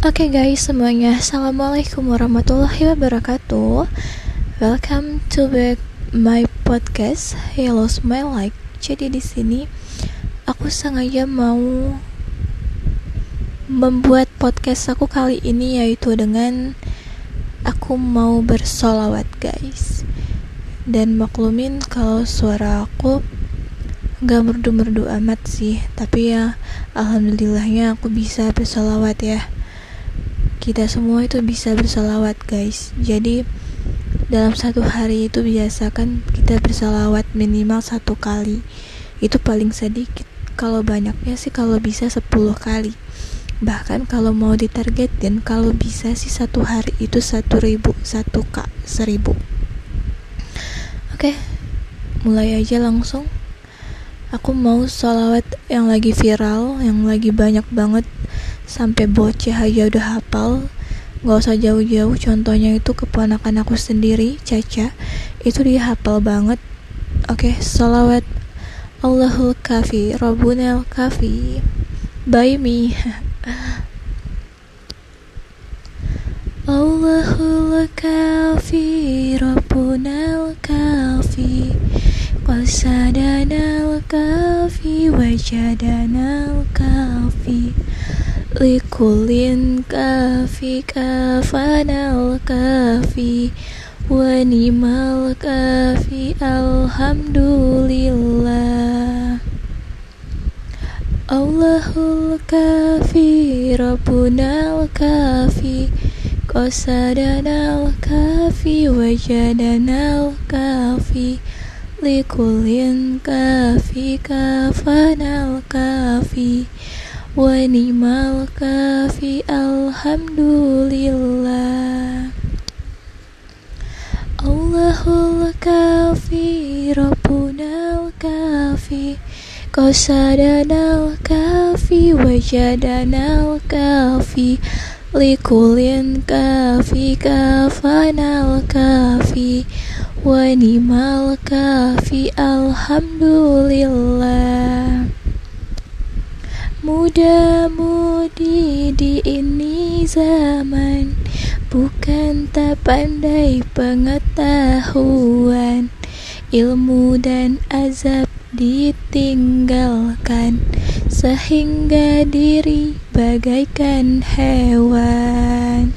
Oke okay guys semuanya, assalamualaikum warahmatullahi wabarakatuh. Welcome to back my podcast Hello Smile Like. Jadi di sini aku sengaja mau membuat podcast aku kali ini yaitu dengan aku mau bersolawat guys. Dan maklumin kalau suara aku nggak merdu-merdu amat sih, tapi ya alhamdulillahnya aku bisa bersolawat ya kita semua itu bisa bersalawat guys. Jadi dalam satu hari itu biasakan kita bersalawat minimal satu kali. Itu paling sedikit. Kalau banyaknya sih kalau bisa 10 kali. Bahkan kalau mau ditargetin kalau bisa sih satu hari itu satu ribu satu kak seribu. Oke mulai aja langsung. Aku mau salawat yang lagi viral yang lagi banyak banget sampai bocah aja udah hafal. Nggak usah jauh-jauh contohnya itu keponakan aku sendiri Caca. Itu dia hafal banget. Oke okay, salawat Allahul kafi Rabbunal kafi by me Allahul kafi Rabbunal kafi Qasadanal kafi Wajadanal kafi likulin kafi kafanal kafi wanimal kafi alhamdulillah. Allahul kafi Rabbunal kafi Qasadanal kafi Wajadanal kafi Likulin kafi kafanal kafi wa ni'mal kafi alhamdulillah. Allahul kafi Rabbunal kafi Qasadanal kafi Wajadanal kafi Likulin kafi kafanal kafi Wa ni'mal kafi alhamdulillah Muda-mudi di ini zaman Bukan tak pandai pengetahuan. Ilmu dan azab ditinggalkan Sehingga diri bagaikan hewan.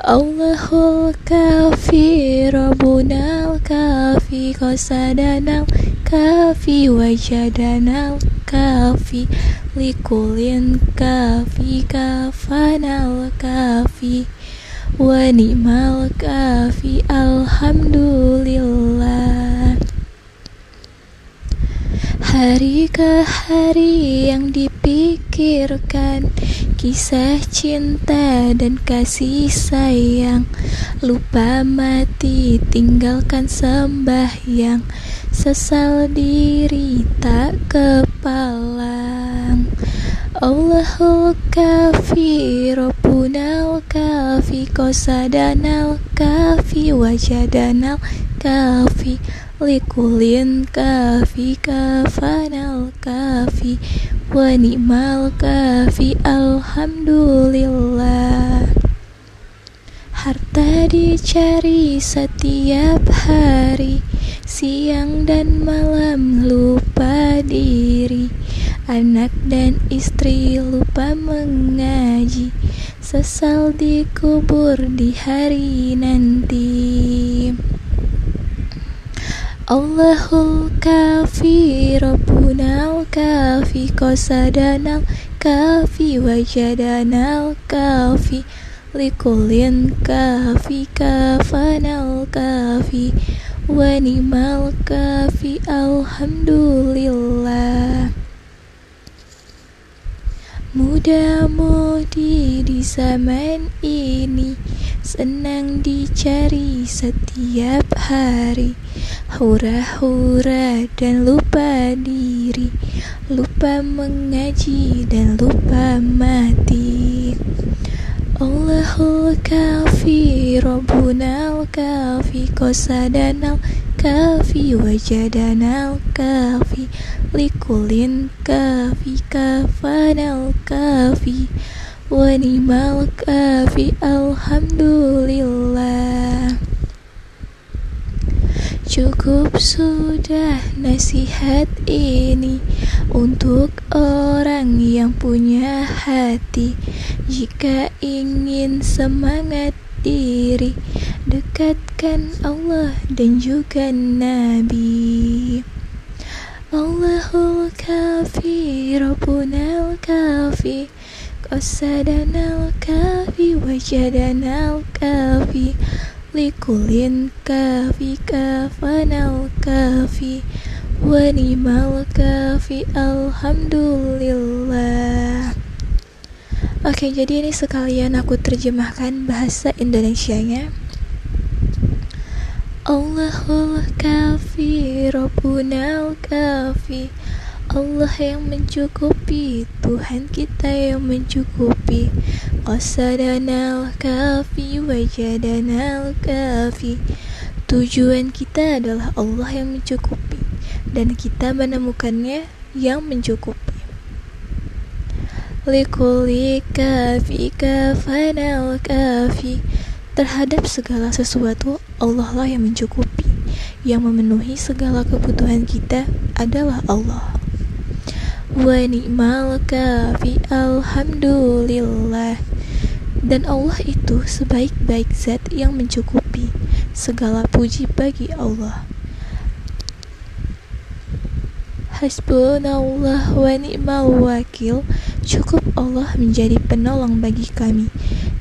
Allahul kafi Rabbunal kafi Qasadanal kafi Wajadanal kafi likulin kafi kafanal kafi wa ni'mal kafi alhamdulillah. Hari ke hari yang dipikirkan Kisah cinta dan kasih sayang. Lupa mati tinggalkan sembahyang. Sesal diri tak kepalang Allahul kafi Rabbunal kafi Qasadanal kafi Wajadanal kafi likulin kafi kafanal kafi wa ni'mal kafi alhamdulillah. Harta dicari setiap hari siang dan malam lupa diri. Anak dan istri lupa mengaji. Sesal dikubur di hari nanti. Allahul kafi Rabbunal kafi Qasadanal kafi Wajadanal kafi Likulin kafi kafanal kafi Wanimal kafi Alhamdulillah. Muda-mudi di zaman ini Senang dicari setiap hari. Hura-hura dan lupa diri Lupa mengaji dan lupa mati Allahul kafi Rabbunal kafi Qasadanal kafi Wajadanal kafi Likulin kafi Kafanal kafi wa ni'mal kafi alhamdulillah Cukup sudah nasihat ini untuk orang yang punya hati. Jika ingin semangat diri, dekatkan Allah dan juga Nabi. Allahul kafi, Rabbunal kafi, qasadanal kafi, wajadanal kafi likulin kafi kafanal kafi wanimal kafi alhamdulillah. Oke jadi ini sekalian aku terjemahkan bahasa Indonesianya. Allahul kafi Rabbunal kafi Allah yang mencukupi Tuhan kita yang mencukupi Qasadanal kafi Wajadanal kafi. Tujuan kita adalah Allah yang mencukupi Dan kita menemukannya yang mencukupi. Likuli kafi kafanal kafi. Terhadap segala sesuatu Allah lah yang mencukupi. Yang memenuhi segala kebutuhan kita adalah Allah. Wa ni'mal kafi alhamdulillah dan Allah itu sebaik-baik zat yang mencukupi segala puji bagi Allah. Hasbunallah wa ni'mal wakil. Cukup Allah menjadi penolong bagi kami.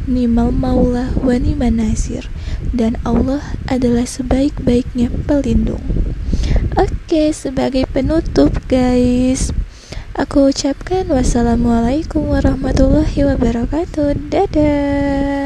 Ni'mal maula wa ni'mal nasir. Dan Allah adalah sebaik-baiknya pelindung. Oke, sebagai penutup guys Aku ucapkan wassalamualaikum warahmatullahi wabarakatuh. Dadah.